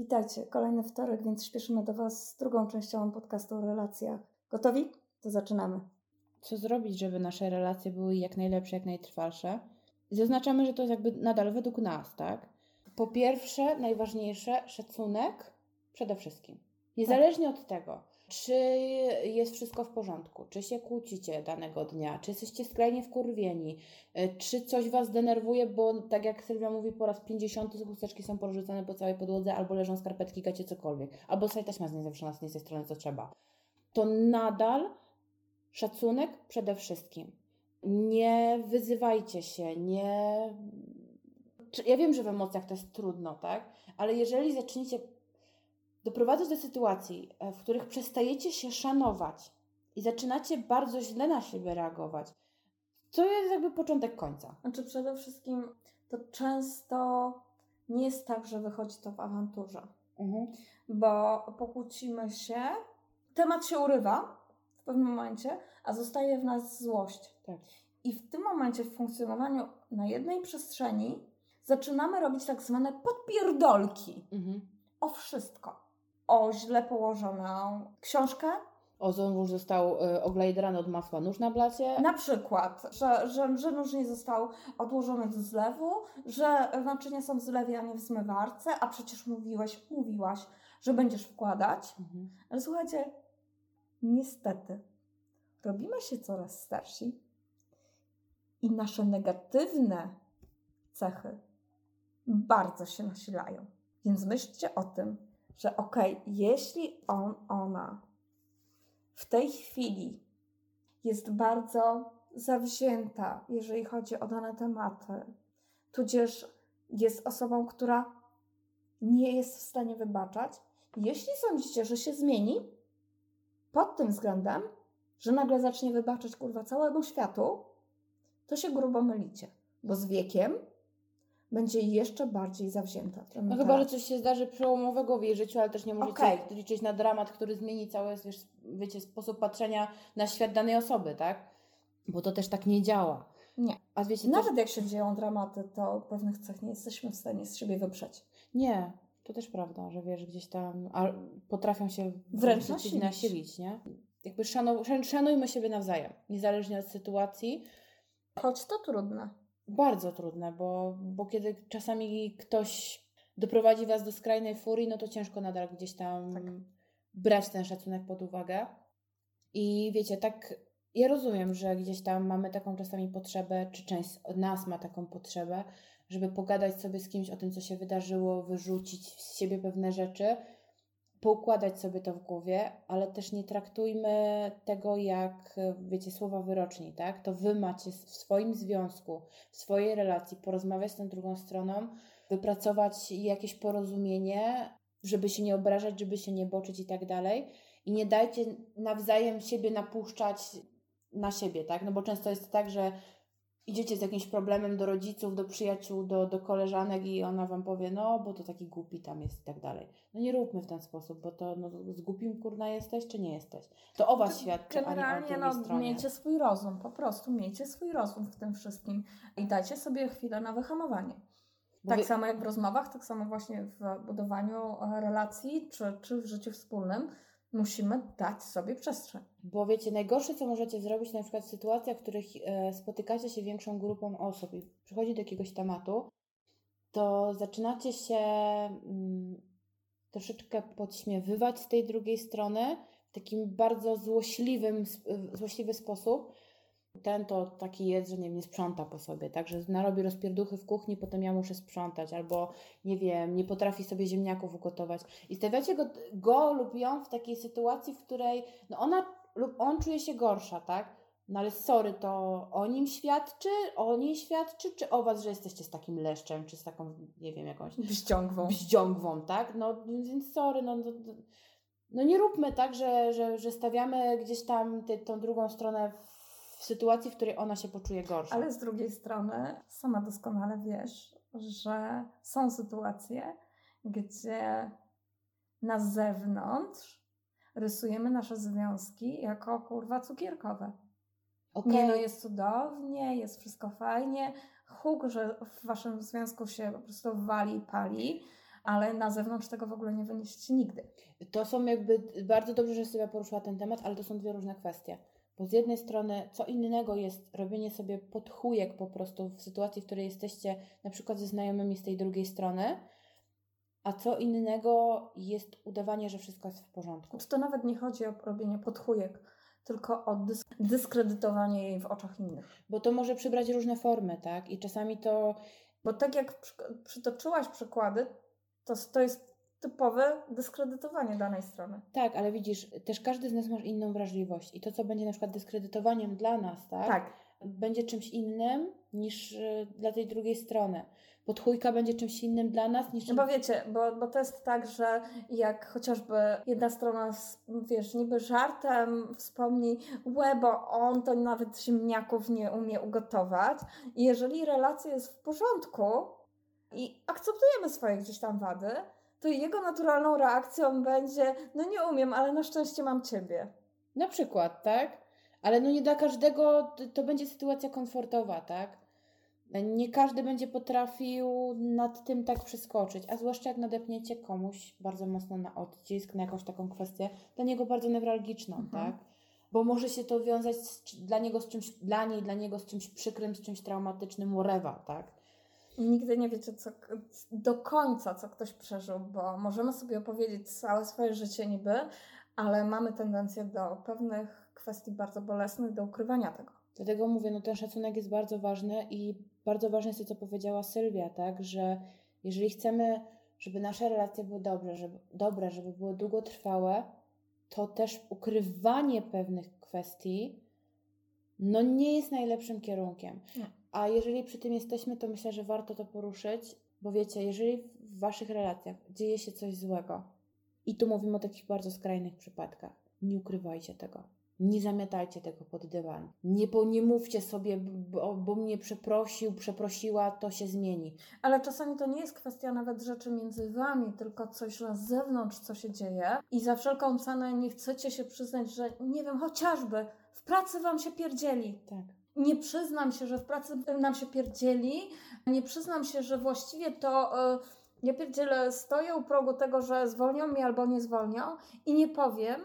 Witajcie, kolejny wtorek, więc śpieszymy do Was z drugą częścią podcastu o relacjach. Gotowi? To zaczynamy. Co zrobić, żeby nasze relacje były jak najlepsze, jak najtrwalsze? Zaznaczamy, że to jest jakby nadal według nas, tak? Po pierwsze, najważniejsze, szacunek przede wszystkim. Niezależnie od tego, czy jest wszystko w porządku, czy się kłócicie danego dnia, czy jesteście skrajnie wkurwieni, y, czy coś Was denerwuje, bo tak jak Sylwia mówi, po raz 50 chusteczki są porzucane po całej podłodze, albo leżą skarpetki, gacie, cokolwiek, albo sobie taśma jest niezawieszona z tej strony, co trzeba. To nadal szacunek przede wszystkim. Nie wyzywajcie się, nie... Ja wiem, że w emocjach to jest trudno, tak? Ale jeżeli zaczniecie doprowadzać do sytuacji, e, w których przestajecie się szanować i zaczynacie bardzo źle na siebie reagować, to jest jakby początek końca. Znaczy przede wszystkim to często nie jest tak, że wychodzi to w awanturze. Mhm. Bo pokłócimy się, temat się urywa w pewnym momencie, a zostaje w nas złość. Tak. I w tym momencie w funkcjonowaniu na jednej przestrzeni zaczynamy robić tak zwane podpierdolki. Mhm. O wszystko o źle położoną książkę. O, już został y, oglajdrany od masła nóż na blacie? Na przykład, że, że, że nóż nie został odłożony do zlewu, że naczynia są w zlewie, a nie w zmywarce, a przecież mówiłeś, mówiłaś, że będziesz wkładać. Mhm. Ale słuchajcie, niestety, robimy się coraz starsi i nasze negatywne cechy bardzo się nasilają. Więc myślcie o tym, że okej, okay, jeśli on, ona w tej chwili jest bardzo zawzięta, jeżeli chodzi o dane tematy, tudzież jest osobą, która nie jest w stanie wybaczać, jeśli sądzicie, że się zmieni pod tym względem, że nagle zacznie wybaczać kurwa całemu światu, to się grubo mylicie, bo z wiekiem będzie jeszcze bardziej zawzięta. No chyba, że coś się zdarzy przełomowego w jej życiu, ale też nie możecie okay. liczyć na dramat, który zmieni cały wiesz, wiecie, sposób patrzenia na świat danej osoby, tak? Bo to też tak nie działa. Nie. A wiecie, Nawet też... jak się dzieją dramaty, to pewnych cech nie jesteśmy w stanie z siebie wyprzeć. Nie. To też prawda, że wiesz, gdzieś tam a potrafią się wręcz nasilić. nasilić, nie? Jakby szanu, szanujmy siebie nawzajem, niezależnie od sytuacji. Choć to trudne. Bardzo trudne, bo, bo kiedy czasami ktoś doprowadzi Was do skrajnej furii, no to ciężko nadal gdzieś tam tak. brać ten szacunek pod uwagę. I wiecie, tak ja rozumiem, że gdzieś tam mamy taką czasami potrzebę, czy część od nas ma taką potrzebę, żeby pogadać sobie z kimś o tym, co się wydarzyło, wyrzucić z siebie pewne rzeczy, poukładać sobie to w głowie, ale też nie traktujmy tego jak, wiecie, słowa wyroczni, tak? To wy macie w swoim związku, w swojej relacji porozmawiać z tą drugą stroną, wypracować jakieś porozumienie, żeby się nie obrażać, żeby się nie boczyć i tak dalej. I nie dajcie nawzajem siebie napuszczać na siebie, tak? No bo często jest tak, że idziecie z jakimś problemem do rodziców, do przyjaciół, do, do koleżanek i ona wam powie, no bo to taki głupi tam jest i tak dalej. No nie róbmy w ten sposób, bo to no, z głupim kurna jesteś, czy nie jesteś. To o was świadczy, Generalnie, no, stronie. miejcie swój rozum, po prostu miejcie swój rozum w tym wszystkim i dajcie sobie chwilę na wyhamowanie. Bo tak wy... samo jak w rozmowach, tak samo właśnie w budowaniu e, relacji, czy, czy w życiu wspólnym musimy dać sobie przestrzeń. Bo wiecie, najgorsze, co możecie zrobić, na przykład w sytuacjach, w których e, spotykacie się większą grupą osób i przychodzi do jakiegoś tematu, to zaczynacie się mm, troszeczkę podśmiewywać z tej drugiej strony w takim bardzo złośliwym, złośliwy sposób ten to taki jest, że nie, nie sprząta po sobie, tak, że narobi rozpierduchy w kuchni, potem ja muszę sprzątać, albo nie wiem, nie potrafi sobie ziemniaków ugotować. I stawiacie go, go lub ją w takiej sytuacji, w której no ona lub on czuje się gorsza, tak? No ale sorry, to o nim świadczy, o niej świadczy, czy o was, że jesteście z takim leszczem, czy z taką, nie wiem, jakąś... Bździągwą. Bździągwą, tak? No więc sorry, no, no, no nie róbmy tak, że, że, że stawiamy gdzieś tam tą drugą stronę w w sytuacji, w której ona się poczuje gorsza. Ale z drugiej strony, sama doskonale wiesz, że są sytuacje, gdzie na zewnątrz rysujemy nasze związki jako kurwa cukierkowe. Okay. Nie no, jest cudownie, jest wszystko fajnie. Huk, że w waszym związku się po prostu wali i pali, ale na zewnątrz tego w ogóle nie wynieść nigdy. To są jakby, bardzo dobrze, że sobie poruszyła ten temat, ale to są dwie różne kwestie. Bo z jednej strony, co innego jest robienie sobie podchujek po prostu w sytuacji, w której jesteście na przykład ze znajomymi z tej drugiej strony, a co innego jest udawanie, że wszystko jest w porządku. To nawet nie chodzi o robienie podchujek, tylko o dysk dyskredytowanie jej w oczach innych. Bo to może przybrać różne formy, tak? I czasami to. Bo tak jak przytoczyłaś przykłady, to, to jest typowe dyskredytowanie danej strony. Tak, ale widzisz, też każdy z nas ma inną wrażliwość i to, co będzie na przykład dyskredytowaniem dla nas, tak? Tak. Będzie czymś innym niż y, dla tej drugiej strony. Podchójka będzie czymś innym dla nas niż... No bo wiecie, bo, bo to jest tak, że jak chociażby jedna strona, wiesz, niby żartem wspomni, łe, bo on to nawet ziemniaków nie umie ugotować. I jeżeli relacja jest w porządku i akceptujemy swoje gdzieś tam wady, to jego naturalną reakcją będzie, no nie umiem, ale na szczęście mam ciebie. Na przykład, tak? Ale no nie dla każdego to będzie sytuacja komfortowa, tak? Nie każdy będzie potrafił nad tym tak przeskoczyć, a zwłaszcza jak nadepniecie komuś bardzo mocno na odcisk, na jakąś taką kwestię, dla niego bardzo newralgiczną, mhm. tak? Bo może się to wiązać z, dla niego z czymś, dla niej, dla niego z czymś przykrym, z czymś traumatycznym, whatever, tak? Nigdy nie wiecie co, do końca, co ktoś przeżył, bo możemy sobie opowiedzieć całe swoje życie niby, ale mamy tendencję do pewnych kwestii bardzo bolesnych, do ukrywania tego. Dlatego mówię, no ten szacunek jest bardzo ważny i bardzo ważne jest to, co powiedziała Sylwia, tak, że jeżeli chcemy, żeby nasze relacje były dobre, żeby, dobre, żeby były długotrwałe, to też ukrywanie pewnych kwestii no nie jest najlepszym kierunkiem. A jeżeli przy tym jesteśmy, to myślę, że warto to poruszyć, bo wiecie, jeżeli w waszych relacjach dzieje się coś złego, i tu mówimy o takich bardzo skrajnych przypadkach, nie ukrywajcie tego. Nie zamiatajcie tego pod dywan. Nie, po, nie mówcie sobie, bo, bo mnie przeprosił, przeprosiła, to się zmieni. Ale czasami to nie jest kwestia nawet rzeczy między wami, tylko coś na zewnątrz, co się dzieje. I za wszelką cenę nie chcecie się przyznać, że nie wiem, chociażby w pracy wam się pierdzieli. Tak. Nie przyznam się, że w pracy nam się pierdzieli. Nie przyznam się, że właściwie to. Yy, ja pierdzielę, stoję u progu tego, że zwolnią mnie albo nie zwolnią i nie powiem,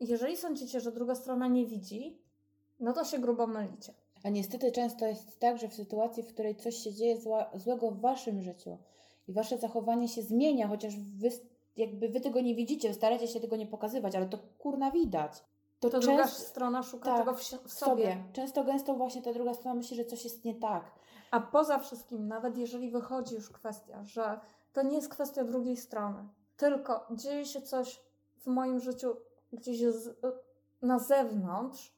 jeżeli sądzicie, że druga strona nie widzi, no to się grubo mylicie. A niestety często jest tak, że w sytuacji, w której coś się dzieje zła, złego w waszym życiu i wasze zachowanie się zmienia, chociaż wy, jakby wy tego nie widzicie, staracie się tego nie pokazywać, ale to kurna widać. To, to druga strona szuka tak, tego w, w sobie. sobie. Często gęsto właśnie ta druga strona myśli, że coś jest nie tak. A poza wszystkim, nawet jeżeli wychodzi już kwestia, że to nie jest kwestia drugiej strony, tylko dzieje się coś w moim życiu gdzieś z, na zewnątrz,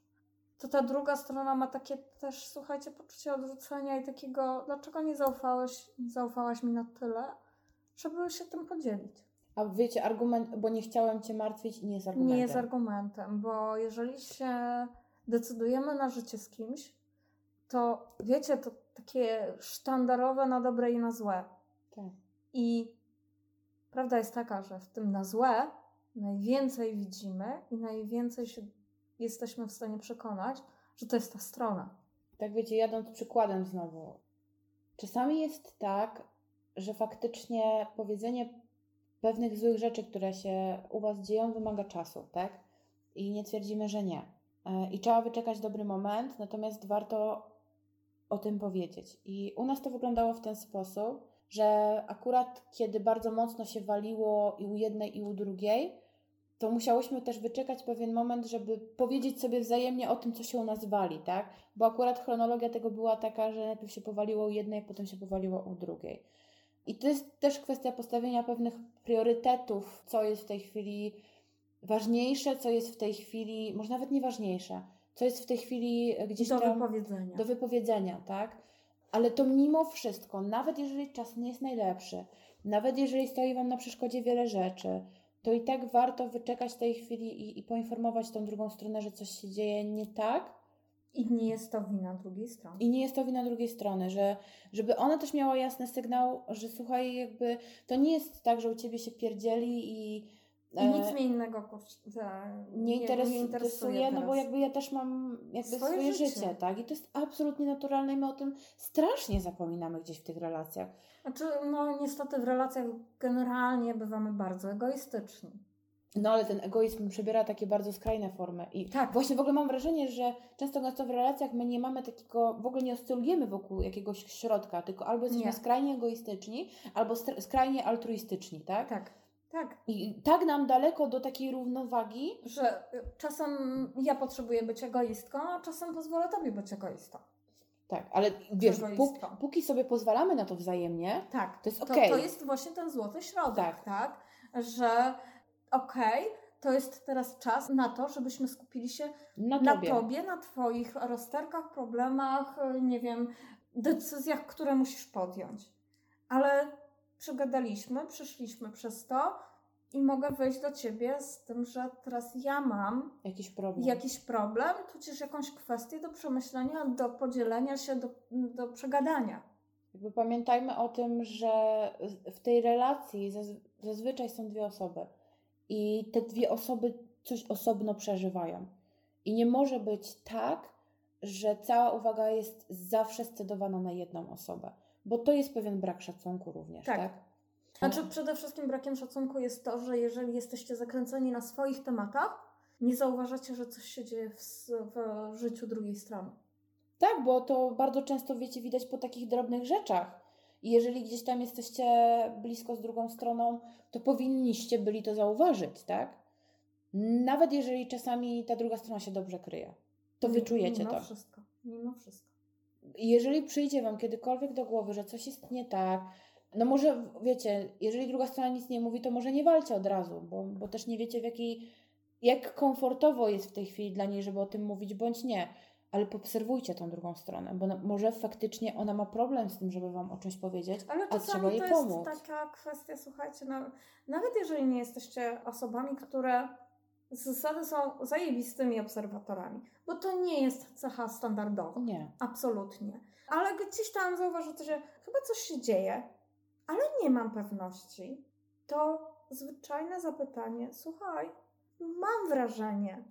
to ta druga strona ma takie też, słuchajcie, poczucie odrzucenia i takiego, dlaczego nie zaufałeś, nie zaufałaś mi na tyle, żeby się tym podzielić. A wiecie, argument, bo nie chciałem Cię martwić, nie jest argumentem. Nie jest argumentem, bo jeżeli się decydujemy na życie z kimś, to wiecie, to takie sztandarowe na dobre i na złe. Tak. I prawda jest taka, że w tym na złe najwięcej widzimy i najwięcej się jesteśmy w stanie przekonać, że to jest ta strona. Tak wiecie, jadąc przykładem znowu. Czasami jest tak, że faktycznie powiedzenie pewnych złych rzeczy, które się u Was dzieją, wymaga czasu, tak? I nie twierdzimy, że nie. E, I trzeba wyczekać dobry moment, natomiast warto o tym powiedzieć. I u nas to wyglądało w ten sposób, że akurat kiedy bardzo mocno się waliło i u jednej, i u drugiej, to musiałyśmy też wyczekać pewien moment, żeby powiedzieć sobie wzajemnie o tym, co się u nas wali, tak? Bo akurat chronologia tego była taka, że najpierw się powaliło u jednej, potem się powaliło u drugiej. I to jest też kwestia postawienia pewnych priorytetów, co jest w tej chwili ważniejsze, co jest w tej chwili, może nawet nieważniejsze, co jest w tej chwili gdzieś do tam... wypowiedzenia. Do wypowiedzenia, tak? Ale to mimo wszystko, nawet jeżeli czas nie jest najlepszy, nawet jeżeli stoi Wam na przeszkodzie wiele rzeczy, to i tak warto wyczekać tej chwili i, i poinformować tą drugą stronę, że coś się dzieje nie tak. I nie jest to wina drugiej strony. I nie jest to wina drugiej strony, że żeby ona też miała jasny sygnał, że słuchaj, jakby to nie jest tak, że u ciebie się pierdzieli i I nic mnie innego kurczę, nie, interes, nie interesuje, no bo jakby ja też mam jakby swoje, swoje życie. życie. tak? I to jest absolutnie naturalne i my o tym strasznie zapominamy gdzieś w tych relacjach. Znaczy, no niestety w relacjach generalnie bywamy bardzo egoistyczni. No ale ten egoizm przybiera takie bardzo skrajne formy. I tak. właśnie w ogóle mam wrażenie, że często gęsto w relacjach my nie mamy takiego, w ogóle nie oscylujemy wokół jakiegoś środka, tylko albo jesteśmy nie. skrajnie egoistyczni, albo skrajnie altruistyczni, tak? Tak. Tak. I tak nam daleko do takiej równowagi, że czasem ja potrzebuję być egoistką, a czasem pozwolę tobie być egoistą. Tak, ale wiesz, póki, póki sobie pozwalamy na to wzajemnie, tak, to jest okej. Okay. To, to, jest właśnie ten złoty środek, tak, tak? że okej, okay, to jest teraz czas na to, żebyśmy skupili się na, na tobie. tobie, na Twoich rozterkach, problemach, nie wiem, decyzjach, które musisz podjąć. Ale przegadaliśmy, przeszliśmy przez to i mogę wejść do Ciebie z tym, że teraz ja mam jakiś problem, jakiś problem tudzież jakąś kwestię do przemyślenia, do podzielenia się, do, do przegadania. Jakby pamiętajmy o tym, że w tej relacji zazwyczaj są dwie osoby i te dwie osoby coś osobno przeżywają. I nie może być tak, że cała uwaga jest zawsze scedowana na jedną osobę, bo to jest pewien brak szacunku również, tak? tak? Znaczy, przede wszystkim brakiem szacunku jest to, że jeżeli jesteście zakręceni na swoich tematach, nie zauważacie, że coś się dzieje w, w życiu drugiej strony. Tak, bo to bardzo często wiecie, widać po takich drobnych rzeczach. I jeżeli gdzieś tam jesteście blisko z drugą stroną, to powinniście byli to zauważyć, tak? Nawet jeżeli czasami ta druga strona się dobrze kryje, to wyczujecie mimo to. Mimo wszystko, mimo wszystko. Jeżeli przyjdzie Wam kiedykolwiek do głowy, że coś jest nie tak, no może wiecie, jeżeli druga strona nic nie mówi, to może nie walcie od razu, bo, bo też nie wiecie w jakiej, jak komfortowo jest w tej chwili dla niej, żeby o tym mówić, bądź nie ale poobserwujcie tą drugą stronę, bo może faktycznie ona ma problem z tym, żeby Wam o czymś powiedzieć, ale a trzeba jej to jest taka kwestia, słuchajcie, nawet jeżeli nie jesteście osobami, które z zasady są zajebistymi obserwatorami, bo to nie jest cecha standardowa. Nie. Absolutnie. Ale gdzieś tam zauważycie, że chyba coś się dzieje, ale nie mam pewności. To zwyczajne zapytanie, słuchaj, mam wrażenie,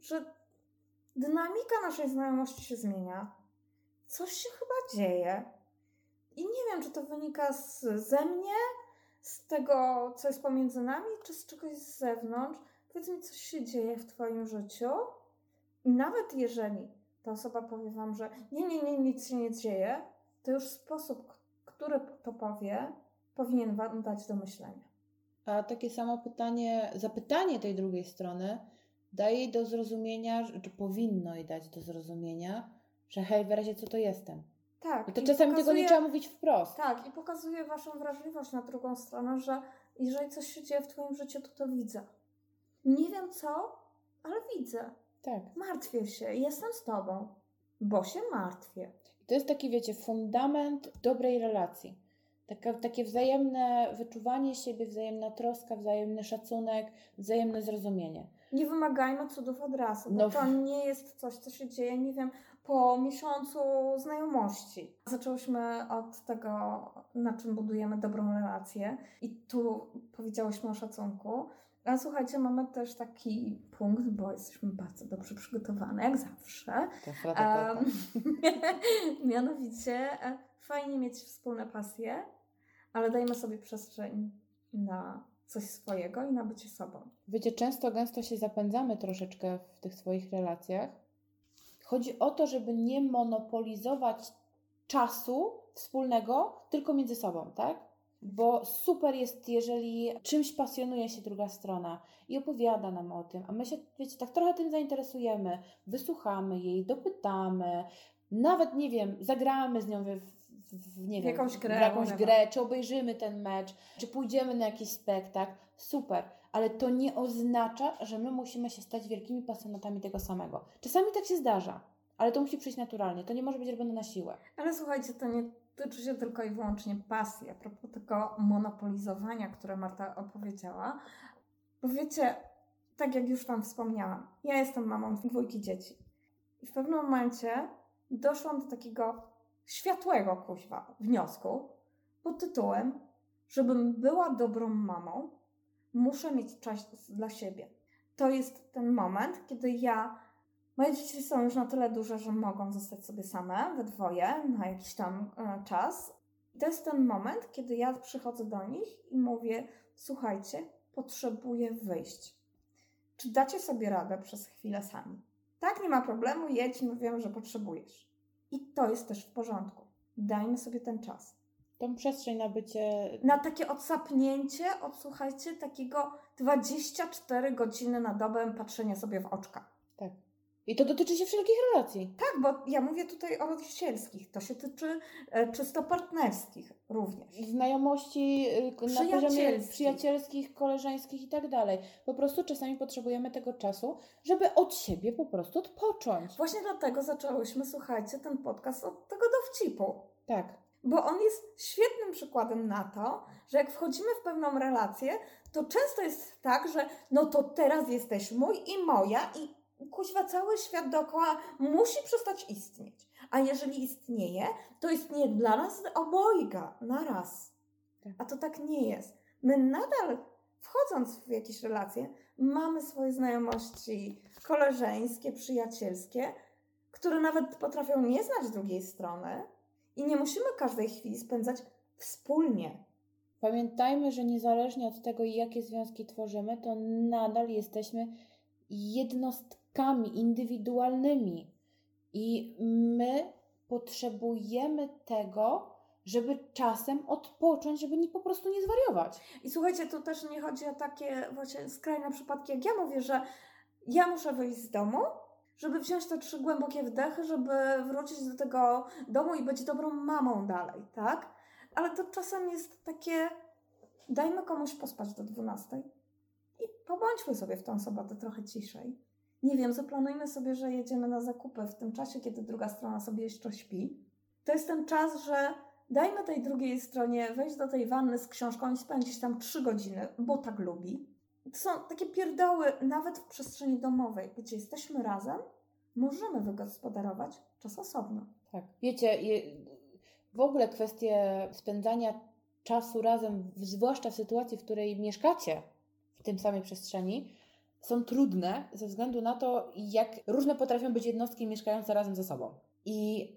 że dynamika naszej znajomości się zmienia. Coś się chyba dzieje. I nie wiem, czy to wynika z, ze mnie, z tego, co jest pomiędzy nami, czy z czegoś z zewnątrz. Powiedz mi, coś się dzieje w Twoim życiu. I nawet jeżeli ta osoba powie Wam, że nie, nie, nie, nic się nie dzieje, to już sposób, który to powie, powinien Wam dać do myślenia. A takie samo pytanie, zapytanie tej drugiej strony, daje jej do zrozumienia, czy powinno jej dać do zrozumienia, że hej, w razie co to jestem. Tak. I to czasami pokazuje, tego nie trzeba mówić wprost. Tak, i pokazuje Waszą wrażliwość na drugą stronę, że jeżeli coś się dzieje w Twoim życiu, to to widzę. Nie wiem co, ale widzę. Tak. Martwię się, jestem z Tobą, bo się martwię. I to jest taki, wiecie, fundament dobrej relacji. Taka, takie wzajemne wyczuwanie siebie, wzajemna troska, wzajemny szacunek, wzajemne zrozumienie nie wymagajmy cudów od razu, bo no. to nie jest coś, co się dzieje, nie wiem, po miesiącu znajomości. Zaczęłyśmy od tego, na czym budujemy dobrą relację i tu powiedziałyśmy o szacunku. Ale słuchajcie, mamy też taki punkt, bo jesteśmy bardzo dobrze przygotowane, jak zawsze. Um, mianowicie, e, fajnie mieć wspólne pasje, ale dajmy sobie przestrzeń na coś swojego i na bycie sobą. Wiecie, często, gęsto się zapędzamy troszeczkę w tych swoich relacjach. Chodzi o to, żeby nie monopolizować czasu wspólnego tylko między sobą, tak? Bo super jest, jeżeli czymś pasjonuje się druga strona i opowiada nam o tym, a my się, wiecie, tak trochę tym zainteresujemy, wysłuchamy jej, dopytamy, nawet, nie wiem, zagramy z nią w, w, nie wiem, jakąś grę, w jakąś grę, czy obejrzymy ten mecz, czy pójdziemy na jakiś spektakl, super, ale to nie oznacza, że my musimy się stać wielkimi pasjonatami tego samego. Czasami tak się zdarza, ale to musi przyjść naturalnie, to nie może być robione na siłę. Ale słuchajcie, to nie tyczy się tylko i wyłącznie pasji, a propos tego monopolizowania, które Marta opowiedziała, bo wiecie, tak jak już Wam wspomniałam, ja jestem mamą dwójki dzieci. I w pewnym momencie doszłam do takiego światłego kuźwa wniosku pod tytułem, żebym była dobrą mamą, muszę mieć czas dla siebie. To jest ten moment, kiedy ja. Moje dzieci są już na tyle duże, że mogą zostać sobie same, we dwoje, na jakiś tam e, czas. To jest ten moment, kiedy ja przychodzę do nich i mówię: Słuchajcie, potrzebuję wyjść. Czy dacie sobie radę przez chwilę sami? Tak, nie ma problemu, jedźmy, wiem, że potrzebujesz. I to jest też w porządku. Dajmy sobie ten czas. Tą przestrzeń na bycie. Na takie odsapnięcie, odsłuchajcie, takiego 24 godziny na dobę patrzenia sobie w oczka. Tak. I to dotyczy się wszelkich relacji. Tak, bo ja mówię tutaj o rodzicielskich. To się tyczy e, czysto partnerskich również. Znajomości y, na poziomie przyjacielskich, koleżeńskich i tak dalej. Po prostu czasami potrzebujemy tego czasu, żeby od siebie po prostu odpocząć. Właśnie dlatego zaczęłyśmy, słuchajcie, ten podcast od tego dowcipu. Tak. Bo on jest świetnym przykładem na to, że jak wchodzimy w pewną relację, to często jest tak, że no to teraz jesteś mój i moja i kuźwa cały świat dookoła musi przestać istnieć. A jeżeli istnieje, to istnieje dla nas obojga na raz. Tak. A to tak nie jest. My nadal, wchodząc w jakieś relacje, mamy swoje znajomości koleżeńskie, przyjacielskie, które nawet potrafią nie znać drugiej strony i nie musimy każdej chwili spędzać wspólnie. Pamiętajmy, że niezależnie od tego, jakie związki tworzymy, to nadal jesteśmy jednostkami indywidualnymi. I my potrzebujemy tego, żeby czasem odpocząć, żeby nie, po prostu nie zwariować. I słuchajcie, tu też nie chodzi o takie właśnie skrajne przypadki, jak ja mówię, że ja muszę wyjść z domu, żeby wziąć te trzy głębokie wdechy, żeby wrócić do tego domu i być dobrą mamą dalej, tak? Ale to czasem jest takie, dajmy komuś pospać do 12 i pobądźmy sobie w tą sobotę trochę ciszej. Nie wiem, zaplanujmy sobie, że jedziemy na zakupy w tym czasie, kiedy druga strona sobie jeszcze śpi. To jest ten czas, że dajmy tej drugiej stronie wejść do tej wanny z książką i spędzić tam trzy godziny, bo tak lubi. To są takie pierdoły, nawet w przestrzeni domowej, gdzie jesteśmy razem, możemy wygospodarować czas osobno. Tak. Wiecie, w ogóle kwestie spędzania czasu razem, zwłaszcza w sytuacji, w której mieszkacie w tym samej przestrzeni, są trudne ze względu na to, jak różne potrafią być jednostki mieszkające razem ze sobą. I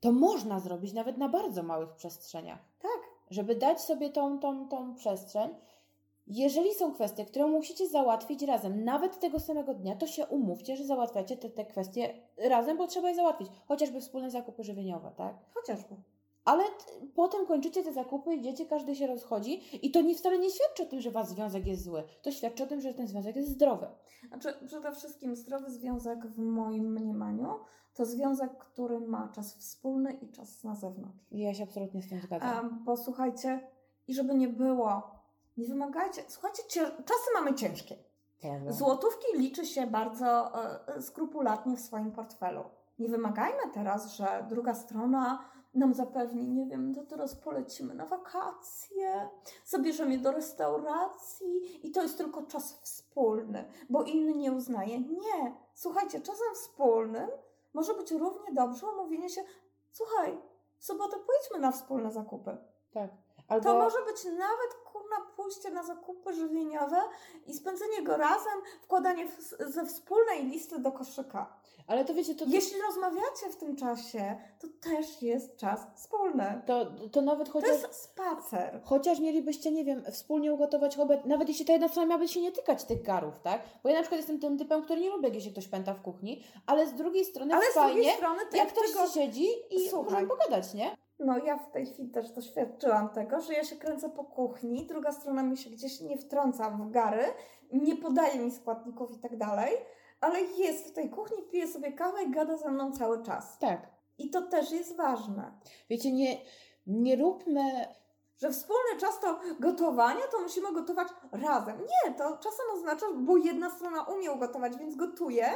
to można zrobić nawet na bardzo małych przestrzeniach. Tak. Żeby dać sobie tą, tą, tą przestrzeń. Jeżeli są kwestie, które musicie załatwić razem, nawet tego samego dnia, to się umówcie, że załatwiacie te, te kwestie razem, bo trzeba je załatwić. Chociażby wspólne zakupy żywieniowe, tak? Chociażby ale potem kończycie te zakupy, idziecie, każdy się rozchodzi i to nie, wcale nie świadczy o tym, że wasz związek jest zły. To świadczy o tym, że ten związek jest zdrowy. Znaczy, przede wszystkim zdrowy związek w moim mniemaniu to związek, który ma czas wspólny i czas na zewnątrz. Ja się absolutnie z tym zgadzam. A, bo słuchajcie, i żeby nie było, nie wymagajcie, słuchajcie, czasy mamy ciężkie. Prawda. Złotówki liczy się bardzo e, skrupulatnie w swoim portfelu. Nie wymagajmy teraz, że druga strona nam zapewni, nie wiem, to teraz polecimy na wakacje, zabierzemy do restauracji i to jest tylko czas wspólny, bo inny nie uznaje. Nie, słuchajcie, czasem wspólnym może być równie dobrze umówienie się, słuchaj, w sobotę pójdźmy na wspólne zakupy. Tak. Albo... To może być nawet kurna pójście na zakupy żywieniowe i spędzenie go razem, wkładanie w, ze wspólnej listy do koszyka. Ale to wiecie, to, to... Jeśli rozmawiacie w tym czasie, to też jest czas wspólny. To, to nawet chociaż... To jest spacer. Chociaż mielibyście, nie wiem, wspólnie ugotować obiad, nawet jeśli ta jedna strona miałaby się nie tykać tych garów, tak? Bo ja na przykład jestem tym typem, który nie lubi, jak się ktoś pęta w kuchni, ale z drugiej strony ale fajnie, z drugiej strony, jak ktoś tego... siedzi i Słuchaj. możemy pogadać, nie? No ja w tej chwili też doświadczyłam tego, że ja się kręcę po kuchni, druga strona mi się gdzieś nie wtrąca w gary, nie podaje mi składników i tak dalej, ale jest w tej kuchni, pije sobie kawę i gada ze mną cały czas. Tak. I to też jest ważne. Wiecie, nie, nie róbmy że wspólny czas to gotowania, to musimy gotować razem. Nie, to czasem oznacza, bo jedna strona umie ugotować, więc gotuje,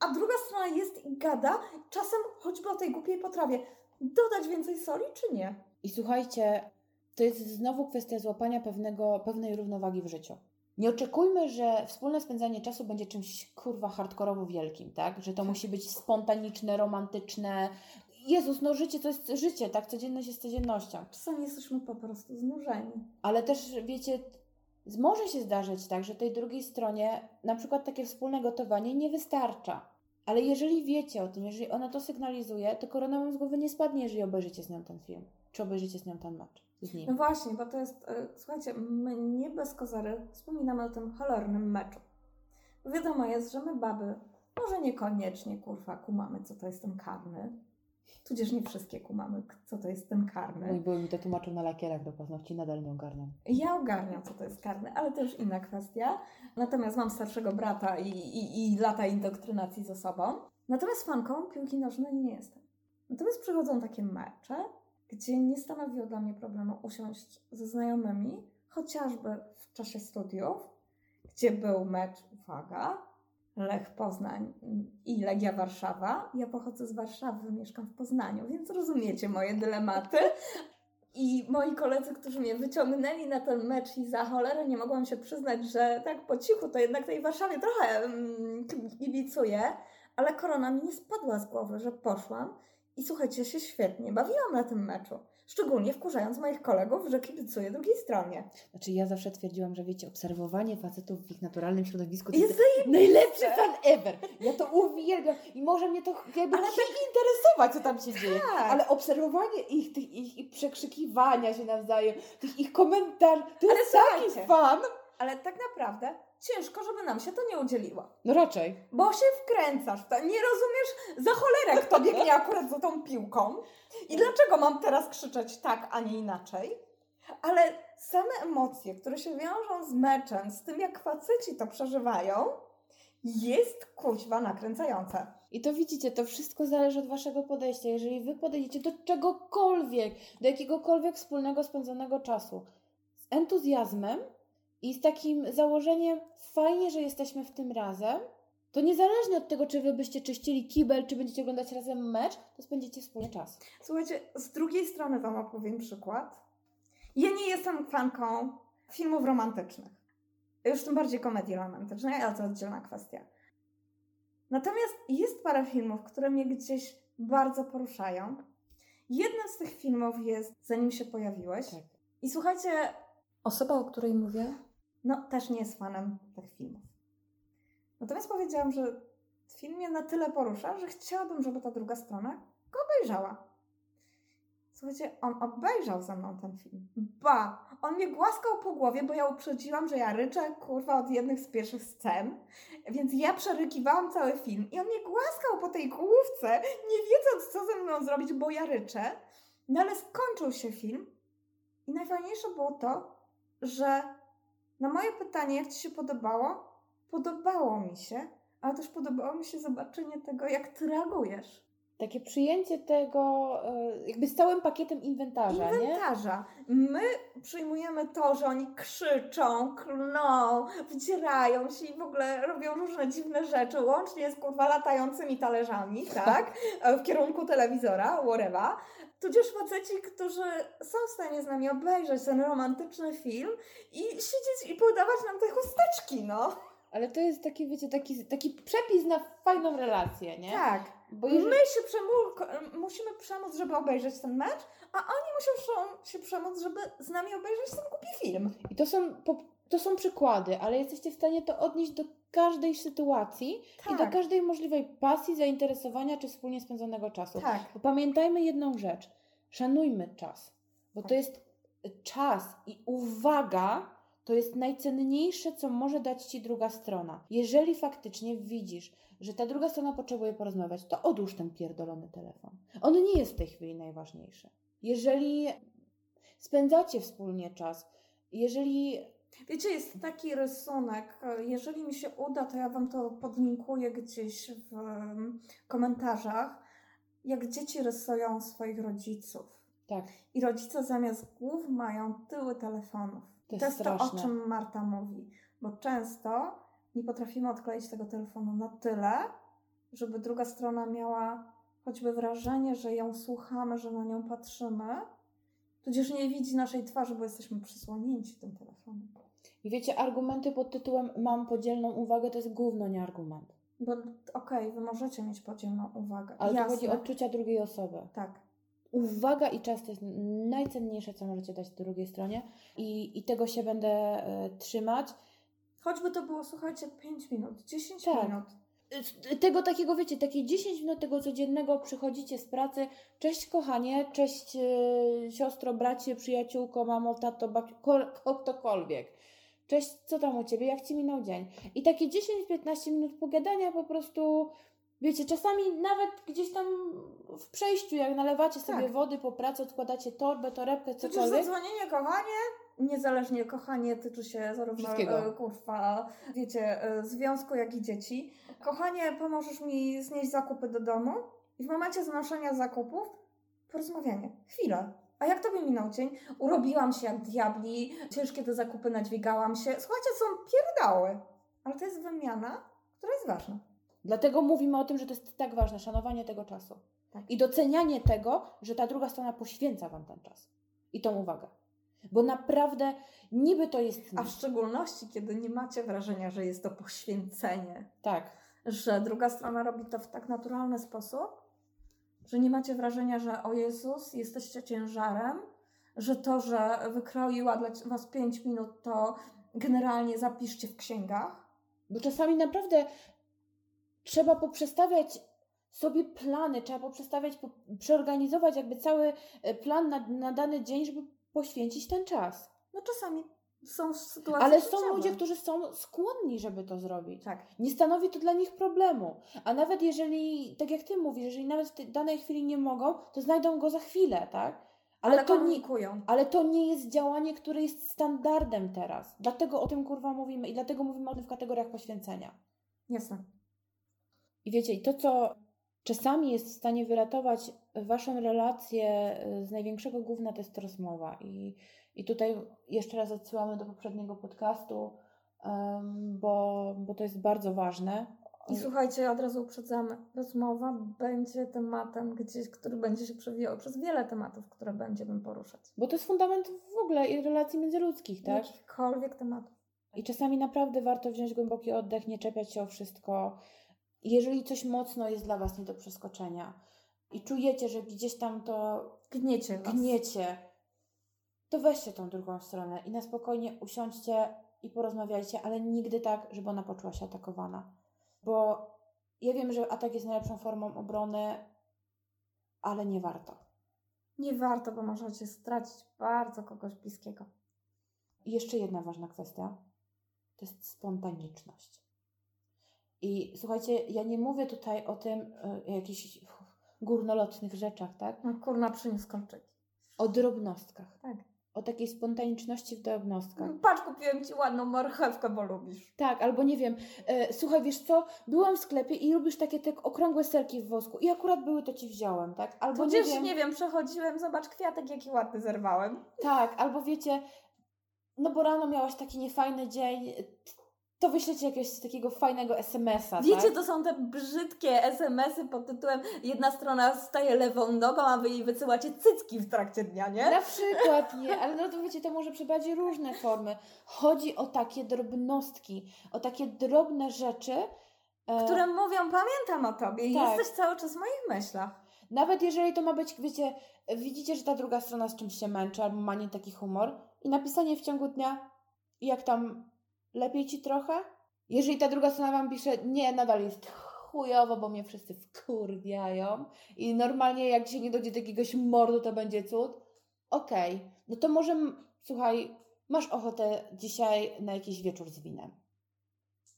a druga strona jest i gada, czasem choćby o tej głupiej potrawie dodać więcej soli, czy nie? I słuchajcie, to jest znowu kwestia złapania pewnego, pewnej równowagi w życiu. Nie oczekujmy, że wspólne spędzanie czasu będzie czymś kurwa hardkorowo wielkim, tak? Że to musi być spontaniczne, romantyczne. Jezus, no życie to jest życie, tak? Codzienność jest codziennością. Czasami jesteśmy po prostu znużeni. Ale też, wiecie, może się zdarzyć tak, że tej drugiej stronie na przykład takie wspólne gotowanie nie wystarcza. Ale jeżeli wiecie o tym, jeżeli ona to sygnalizuje, to korona wam z głowy nie spadnie, jeżeli obejrzycie z nią ten film, czy obejrzycie z nią ten mecz. Z. No właśnie, bo to jest, y, słuchajcie, my nie bez kozery wspominamy o tym cholernym meczu. Wiadomo jest, że my baby może niekoniecznie, kurwa, kumamy, co to jest ten karny. Tudzież nie wszystkie kumamy, co to jest ten karny. Mój były mi to tłumaczył na lakierach do paznokci, nadal nie ogarniam. Ja ogarniam, co to jest karny, ale to już inna kwestia. Natomiast mam starszego brata i, i, i lata indoktrynacji ze sobą. Natomiast fanką piłki nożnej nie jestem. Natomiast przychodzą takie mecze, gdzie nie stanowiło dla mnie problemu usiąść ze znajomymi, chociażby w czasie studiów, gdzie był mecz, uwaga, Lech Poznań i Legia Warszawa. Ja pochodzę z Warszawy, mieszkam w Poznaniu, więc rozumiecie moje dylematy. I moi koledzy, którzy mnie wyciągnęli na ten mecz i za cholerę nie mogłam się przyznać, że tak po cichu to jednak tej Warszawie trochę mm, kibicuję, ale korona mi nie spadła z głowy, że poszłam i słuchajcie, się świetnie bawiłam na tym meczu. Szczególnie wkurzając moich kolegów, że kibicuję drugiej stronie. Znaczy ja zawsze twierdziłam, że wiecie, obserwowanie facetów w ich naturalnym środowisku to Jest najlepszy fan ever. Ja to uwielbiam i może mnie to jakby Ale ale interesować, co tam się dzieje. Tak. Ale obserwowanie ich, tych ich, ich przekrzykiwania się nawzajem, tych ich komentarzy, to Ale jest taki fan. Ale tak naprawdę ciężko, żeby nam się to nie udzieliło. No raczej. Bo się wkręcasz. Nie rozumiesz za cholerę, kto biegnie akurat za tą piłką. I dlaczego mam teraz krzyczeć tak, a nie inaczej? Ale same emocje, które się wiążą z meczem, z tym jak faceci to przeżywają, jest kuźwa nakręcające. I to widzicie, to wszystko zależy od waszego podejścia. Jeżeli wy podejdziecie do czegokolwiek, do jakiegokolwiek wspólnego spędzonego czasu z entuzjazmem i z takim założeniem fajnie, że jesteśmy w tym razem, to niezależnie od tego, czy wy byście czyścili kibel, czy będziecie oglądać razem mecz, to spędzicie wspólnie czas. Słuchajcie, z drugiej strony Wam opowiem przykład. Ja nie jestem fanką filmów romantycznych. Już tym bardziej komedii romantycznej, ale to oddzielna kwestia. Natomiast jest parę filmów, które mnie gdzieś bardzo poruszają. Jednym z tych filmów jest Zanim się pojawiłeś. Tak. I słuchajcie, osoba, o której mówię, no też nie jest fanem tych filmów. Natomiast powiedziałam, że film mnie na tyle porusza, że chciałabym, żeby ta druga strona go obejrzała. Słuchajcie, on obejrzał ze mną ten film. Ba! On mnie głaskał po głowie, bo ja uprzedziłam, że ja ryczę, kurwa, od jednych z pierwszych scen. Więc ja przerykiwałam cały film i on mnie głaskał po tej główce, nie wiedząc, co ze mną zrobić, bo ja ryczę. No ale skończył się film i najfajniejsze było to, że na moje pytanie, jak Ci się podobało, podobało mi się, ale też podobało mi się zobaczenie tego, jak Ty reagujesz. Takie przyjęcie tego, e, jakby z całym pakietem inwentarza, nie? Inwentarza. My przyjmujemy to, że oni krzyczą, klną, wdzierają się i w ogóle robią różne dziwne rzeczy, łącznie z kurwa latającymi talerzami, tak? W kierunku telewizora, whatever. Tudzież faceci, którzy są w stanie z nami obejrzeć ten romantyczny film i siedzieć i podawać nam te chusteczki, no. Ale to jest taki, wiecie, taki, taki przepis na fajną relację, nie? Tak. Bo My jeżeli... się przemu- musimy przemóc, żeby obejrzeć ten mecz, a oni muszą się przemóc, żeby z nami obejrzeć ten głupi film. I to są, to są przykłady, ale jesteście w stanie to odnieść do każdej sytuacji i do Tak. każdej możliwej pasji, zainteresowania czy wspólnie spędzonego czasu. Tak. Bo pamiętajmy jedną rzecz. Szanujmy czas, bo to Tak. jest czas i uwaga to jest najcenniejsze, co może dać Ci druga strona. Jeżeli faktycznie widzisz, że ta druga strona potrzebuje porozmawiać, to odłóż ten pierdolony telefon. On nie jest w tej chwili najważniejszy. Jeżeli spędzacie wspólnie czas, jeżeli Wiecie, jest taki rysunek. Jeżeli mi się uda, to ja Wam to podlinkuję gdzieś w em, komentarzach, jak dzieci rysują swoich rodziców. tak, I rodzice zamiast głów mają tyły telefonów. To I to jest jest to, o czym Marta mówi. Bo często nie potrafimy odkleić tego telefonu na tyle, żeby druga strona miała choćby wrażenie, że ją słuchamy, że na nią patrzymy, tudzież nie widzi naszej twarzy, bo jesteśmy przysłonięci tym telefonem. I wiecie, argumenty pod tytułem mam podzielną uwagę to jest gówno, nie argument. Bo okej, wy możecie mieć podzielną uwagę. Ale tu Jasne. chodzi o odczucia drugiej osoby. Tak. uwaga i czas to jest najcenniejsze, co możecie dać drugiej stronie i, i tego się będę e, trzymać. Choćby to było, słuchajcie, 5 minut, 10 Tak. minut. Y, Tego takiego, wiecie, takie 10 minut tego codziennego przychodzicie z pracy. Cześć kochanie, cześć e, siostro, bracie, przyjaciółko, mamo, tato, babciu, kol, ko- ktokolwiek. Cześć, co tam u Ciebie, jak Ci minął dzień? I takie 10-15 minut pogadania po prostu, wiecie, czasami nawet gdzieś tam w przejściu, jak nalewacie sobie Tak. wody po pracy, odkładacie torbę, torebkę, Przecież cokolwiek. zadzwonienie, kochanie, niezależnie kochanie tyczy się zarówno e, kurwa, wiecie, e, związku, jak i dzieci. Kochanie, pomożesz mi znieść zakupy do domu? I w momencie znoszenia zakupów porozmawianie. Chwilę. A jak tobie minął dzień? Urobiłam się jak diabli, ciężkie te zakupy nadźwigałam się. Słuchajcie, są pierdały. Ale to jest wymiana, która jest ważna. Dlatego mówimy o tym, że to jest tak ważne, szanowanie tego czasu. Tak. I docenianie tego, że ta druga strona poświęca Wam ten czas. I tą uwagę. Bo naprawdę niby to jest... A w szczególności, kiedy nie macie wrażenia, że jest to poświęcenie. Tak. że druga strona robi to w tak naturalny sposób, że nie macie wrażenia, że o Jezus, jesteście ciężarem, że to, że wykroiła dla Was 5 minut, to generalnie zapiszcie w księgach. Bo czasami naprawdę trzeba poprzestawiać sobie plany, trzeba poprzestawiać, po, przeorganizować jakby cały e, plan na, na dany dzień, żeby poświęcić ten czas. No czasami są sytuacje Ale są życiowe. ludzie, którzy są skłonni, żeby to zrobić. Tak. Nie stanowi to dla nich problemu. A nawet jeżeli, tak jak ty mówisz, jeżeli nawet w danej chwili nie mogą, to znajdą go za chwilę, tak? Ale, Ale, to, nie, komunikują. ale to nie jest działanie, które jest standardem teraz. Dlatego o tym kurwa mówimy i dlatego mówimy o tym w kategoriach poświęcenia. Jasne. I wiecie, i to, co czasami jest w stanie wyratować waszą relację y, z największego gówna, to jest rozmowa. I, i tutaj jeszcze raz odsyłamy do poprzedniego podcastu, em, bo, bo to jest bardzo ważne. I słuchajcie, od razu uprzedzamy. Rozmowa będzie tematem, gdzieś, który będzie się przewijał przez wiele tematów, które będziemy poruszać. Bo to jest fundament w ogóle i relacji międzyludzkich, tak? Jakichkolwiek tematów. I czasami naprawdę warto wziąć głęboki oddech, nie czepiać się o wszystko. Jeżeli coś mocno jest dla Was nie do przeskoczenia i czujecie, że gdzieś tam to Gniecie was. gniecie, to weźcie tą drugą stronę i na spokojnie usiądźcie i porozmawiajcie, ale nigdy tak, żeby ona poczuła się atakowana. Bo ja wiem, że atak jest najlepszą formą obrony, ale nie warto. Nie warto, bo możecie stracić bardzo kogoś bliskiego. I jeszcze jedna ważna kwestia to jest spontaniczność. I słuchajcie, ja nie mówię tutaj o tym y, jakichś górnolotnych rzeczach, tak? No kurna, przyniósł kolczyki. O drobnostkach. Tak. O takiej spontaniczności w drobnostkach. No, patrz, kupiłem Ci ładną marchewkę, bo lubisz. Tak, albo nie wiem, e, słuchaj, wiesz co, byłam w sklepie i lubisz takie te okrągłe serki w wosku i akurat były, to ci wziąłem, tak? Albo Tudzież, nie wiem, nie wiem, przechodziłem, zobacz kwiatek, jaki ładny zerwałem. tak, albo wiecie, no bo rano miałaś taki niefajny dzień, to wyślecie jakiegoś takiego fajnego SMS-a, Wiecie, tak? to są te brzydkie SMS-y pod tytułem jedna strona staje lewą nogą, a Wy jej wysyłacie cycki w trakcie dnia, nie? Na przykład nie, ale no to wiecie, to może przybrać różne formy. Chodzi o takie drobnostki, o takie drobne rzeczy, e, Które mówią, pamiętam o Tobie i Tak. jesteś cały czas w moich myślach. Nawet jeżeli to ma być, wiecie, widzicie, że ta druga strona z czymś się męczy albo ma nie taki humor i napisanie w ciągu dnia, jak tam lepiej ci trochę? Jeżeli ta druga strona wam pisze, nie, nadal jest chujowo, bo mnie wszyscy wkurwiają i normalnie jak się nie dojdzie do jakiegoś mordu, to będzie cud. Okej, no to może, słuchaj, masz ochotę dzisiaj na jakiś wieczór z winem.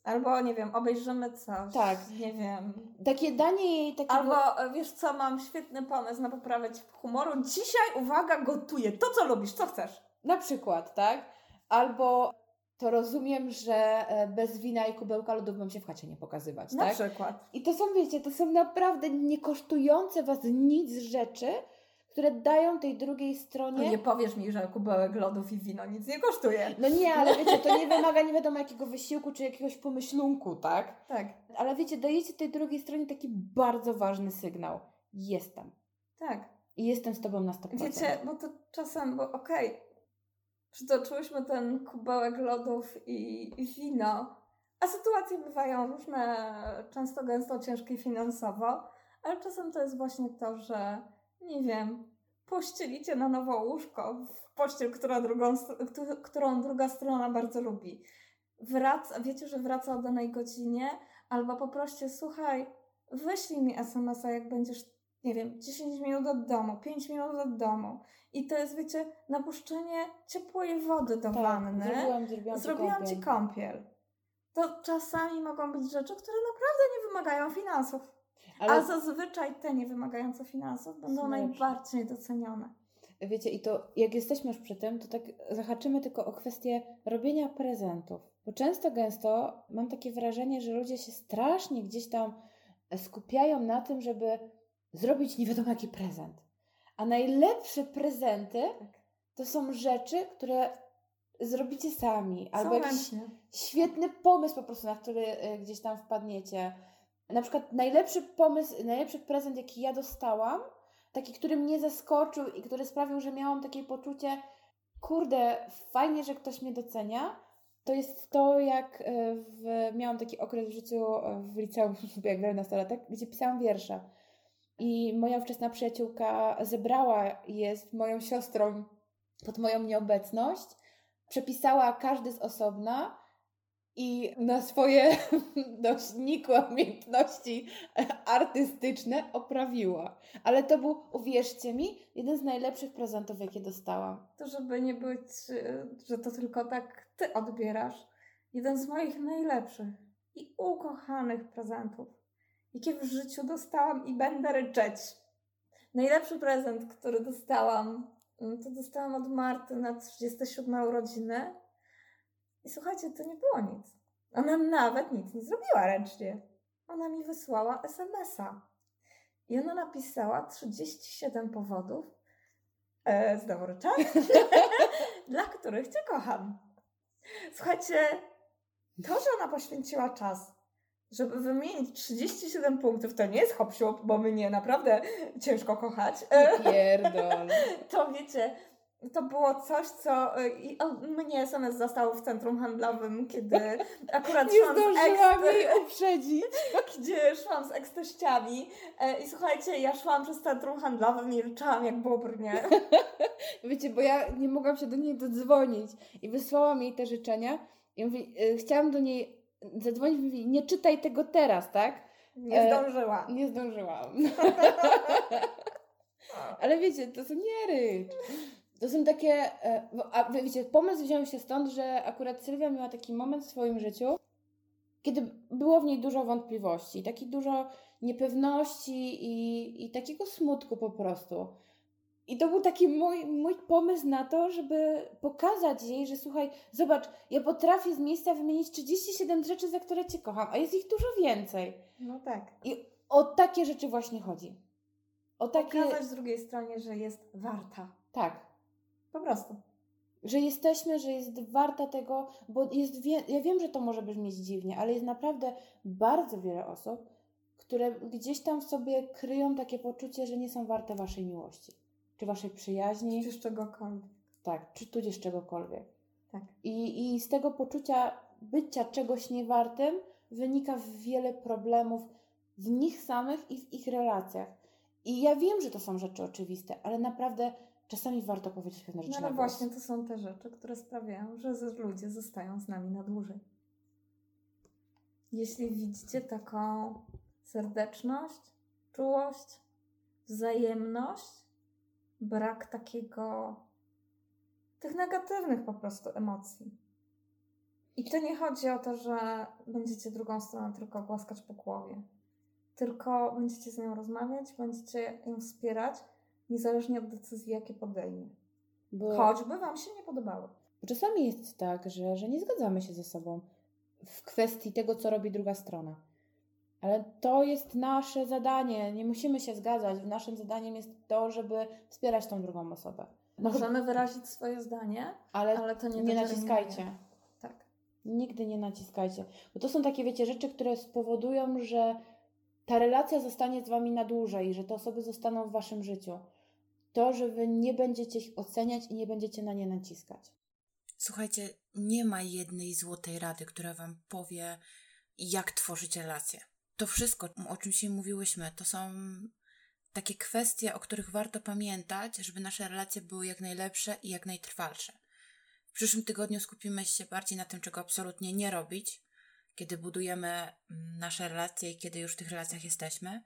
Albo, nie wiem, obejrzymy coś. Tak. Nie wiem. Takie danie jej takiego... Albo, e, wiesz co, mam świetny pomysł na poprawę humoru. Dzisiaj, uwaga, gotuję to, co lubisz, co chcesz. Na przykład, tak? Albo to rozumiem, że e, bez wina i kubełka lodów mam się w chacie nie pokazywać, Na tak? przykład. I to są, wiecie, to są naprawdę niekosztujące was nic rzeczy, które dają tej drugiej Nie? stronie... nie powiesz mi, że kubełek lodów i wino nic nie kosztuje. No nie, ale wiecie, to nie wymaga nie wiadomo jakiego wysiłku czy jakiegoś pomyślunku, tak? Tak, Ale wiecie, dajecie tej drugiej stronie taki bardzo ważny sygnał. Jestem. tak. I jestem z tobą na 100%. Wiecie, bo to czasem, bo okej, przytoczyłyśmy ten kubełek lodów i, wino, a sytuacje bywają różne, często gęsto ciężkie finansowo, ale czasem to jest właśnie to, że nie wiem, pościelicie na nowo łóżko w pościel, która drugą, którą druga strona bardzo lubi. Wraca, wiecie, że wraca o danej godzinie, albo poproście, słuchaj, wyślij mi SMS-a, jak będziesz, nie wiem, 10 minut od domu, 5 minut od domu. I to jest, wiecie, napuszczenie ciepłej wody do tak, wanny. Zrobiłam, zrobiłam, zrobiłam ci kąpiel. To czasami mogą być rzeczy, które naprawdę nie wymagają finansów. Ale... A zazwyczaj te niewymagające finansów będą najbardziej docenione. Wiecie, i to jak jesteśmy już przy tym, to tak zahaczymy tylko o kwestię robienia prezentów. Bo często, gęsto mam takie wrażenie, że ludzie się strasznie gdzieś tam skupiają na tym, żeby zrobić nie wiadomo jaki prezent. A najlepsze prezenty tak. to są rzeczy, które zrobicie sami. Albo jakiś świetny pomysł po prostu, na który y, gdzieś tam wpadniecie. Na przykład najlepszy pomysł, najlepszy prezent, jaki ja dostałam, taki, który mnie zaskoczył i który sprawił, że miałam takie poczucie, kurde, fajnie, że ktoś mnie docenia, to jest to, jak y, w, miałam taki okres w życiu y, w liceum, jak grałem nastolatek, gdzie pisałam wiersze. I moja ówczesna przyjaciółka zebrała je z moją siostrą pod moją nieobecność, przepisała każdy z osobna i na swoje dość nikłe umiejętności artystyczne oprawiła. Ale to był, uwierzcie mi, jeden z najlepszych prezentów, jakie dostałam. To, żeby nie być, że to tylko tak ty odbierasz. Jeden z moich najlepszych i ukochanych prezentów, jakie w życiu dostałam i będę ryczeć. Najlepszy prezent, który dostałam, mm, to dostałam od Marty na 37 urodziny. I słuchajcie, to nie było nic. Ona nawet nic nie zrobiła ręcznie. Ona mi wysłała SMS-a. I ona napisała 37 powodów, e, znowu dla których Cię kocham. Słuchajcie, to, że ona poświęciła czas żeby wymienić 37 punktów, to nie jest hop bo mnie naprawdę ciężko kochać. Pierdol. to wiecie, to było coś, co i, o, mnie SMS zostało w centrum handlowym, kiedy akurat nie szłam z ex... jej uprzedzić. Gdzie szłam z eksteściami e, i słuchajcie, ja szłam przez centrum handlowe i ryczałam jak bobr, nie? Wiecie, bo ja nie mogłam się do niej dodzwonić i wysłałam jej te życzenia i mówi, e, chciałam do niej zadzwonić mówi, nie czytaj tego teraz, tak? Nie e, zdążyła. Nie zdążyłam. Ale wiecie, to są nie rycz. To są takie, e, a wiecie, pomysł wziął się stąd, że akurat Sylwia miała taki moment w swoim życiu, kiedy było w niej dużo wątpliwości, taki dużo niepewności i, i takiego smutku po prostu. I to był taki mój, mój pomysł na to, żeby pokazać jej, że słuchaj, zobacz, ja potrafię z miejsca wymienić 37 rzeczy, za które Cię kocham, a jest ich dużo więcej. No tak. I o takie rzeczy właśnie chodzi. O takie... Pokazać z drugiej stronie, że jest warta. Tak. Po prostu. Że jesteśmy, że jest warta tego, bo jest wie... ja wiem, że to może brzmieć dziwnie, ale jest naprawdę bardzo wiele osób, które gdzieś tam w sobie kryją takie poczucie, że nie są warte Waszej miłości czy waszej przyjaźni. Czy czegokolwiek. Tak, czy tudzież czegokolwiek. Tak. I, I z tego poczucia bycia czegoś niewartym wynika wiele problemów w nich samych i w ich relacjach. I ja wiem, że to są rzeczy oczywiste, ale naprawdę czasami warto powiedzieć pewne rzeczy. No ale właśnie to są te rzeczy, które sprawiają, że ludzie zostają z nami na dłużej. Jeśli widzicie taką serdeczność, czułość, wzajemność, brak takiego, tych negatywnych po prostu emocji. I to nie chodzi o to, że będziecie drugą stronę tylko głaskać po głowie, tylko będziecie z nią rozmawiać, będziecie ją wspierać, niezależnie od decyzji, jakie podejmie. Bo... Choćby Wam się nie podobało. Bo czasami jest tak, że, że nie zgadzamy się ze sobą w kwestii tego, co robi druga strona. Ale to jest nasze zadanie, nie musimy się zgadzać. Naszym zadaniem jest to, żeby wspierać tą drugą osobę. No, Możemy wyrazić swoje zdanie, ale, ale to nie, nie naciskajcie. Tak. Nigdy nie naciskajcie. Bo to są takie, wiecie, rzeczy, które spowodują, że ta relacja zostanie z Wami na dłużej, że te osoby zostaną w Waszym życiu. To, że Wy nie będziecie ich oceniać i nie będziecie na nie naciskać. Słuchajcie, nie ma jednej złotej rady, która Wam powie, jak tworzyć relacje to wszystko, o czym się mówiłyśmy, to są takie kwestie, o których warto pamiętać, żeby nasze relacje były jak najlepsze i jak najtrwalsze. W przyszłym tygodniu skupimy się bardziej na tym, czego absolutnie nie robić, kiedy budujemy mm, nasze relacje i kiedy już w tych relacjach jesteśmy.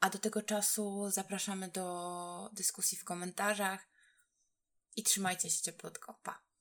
A do tego czasu zapraszamy do dyskusji w komentarzach i trzymajcie się cieplutko. Pa!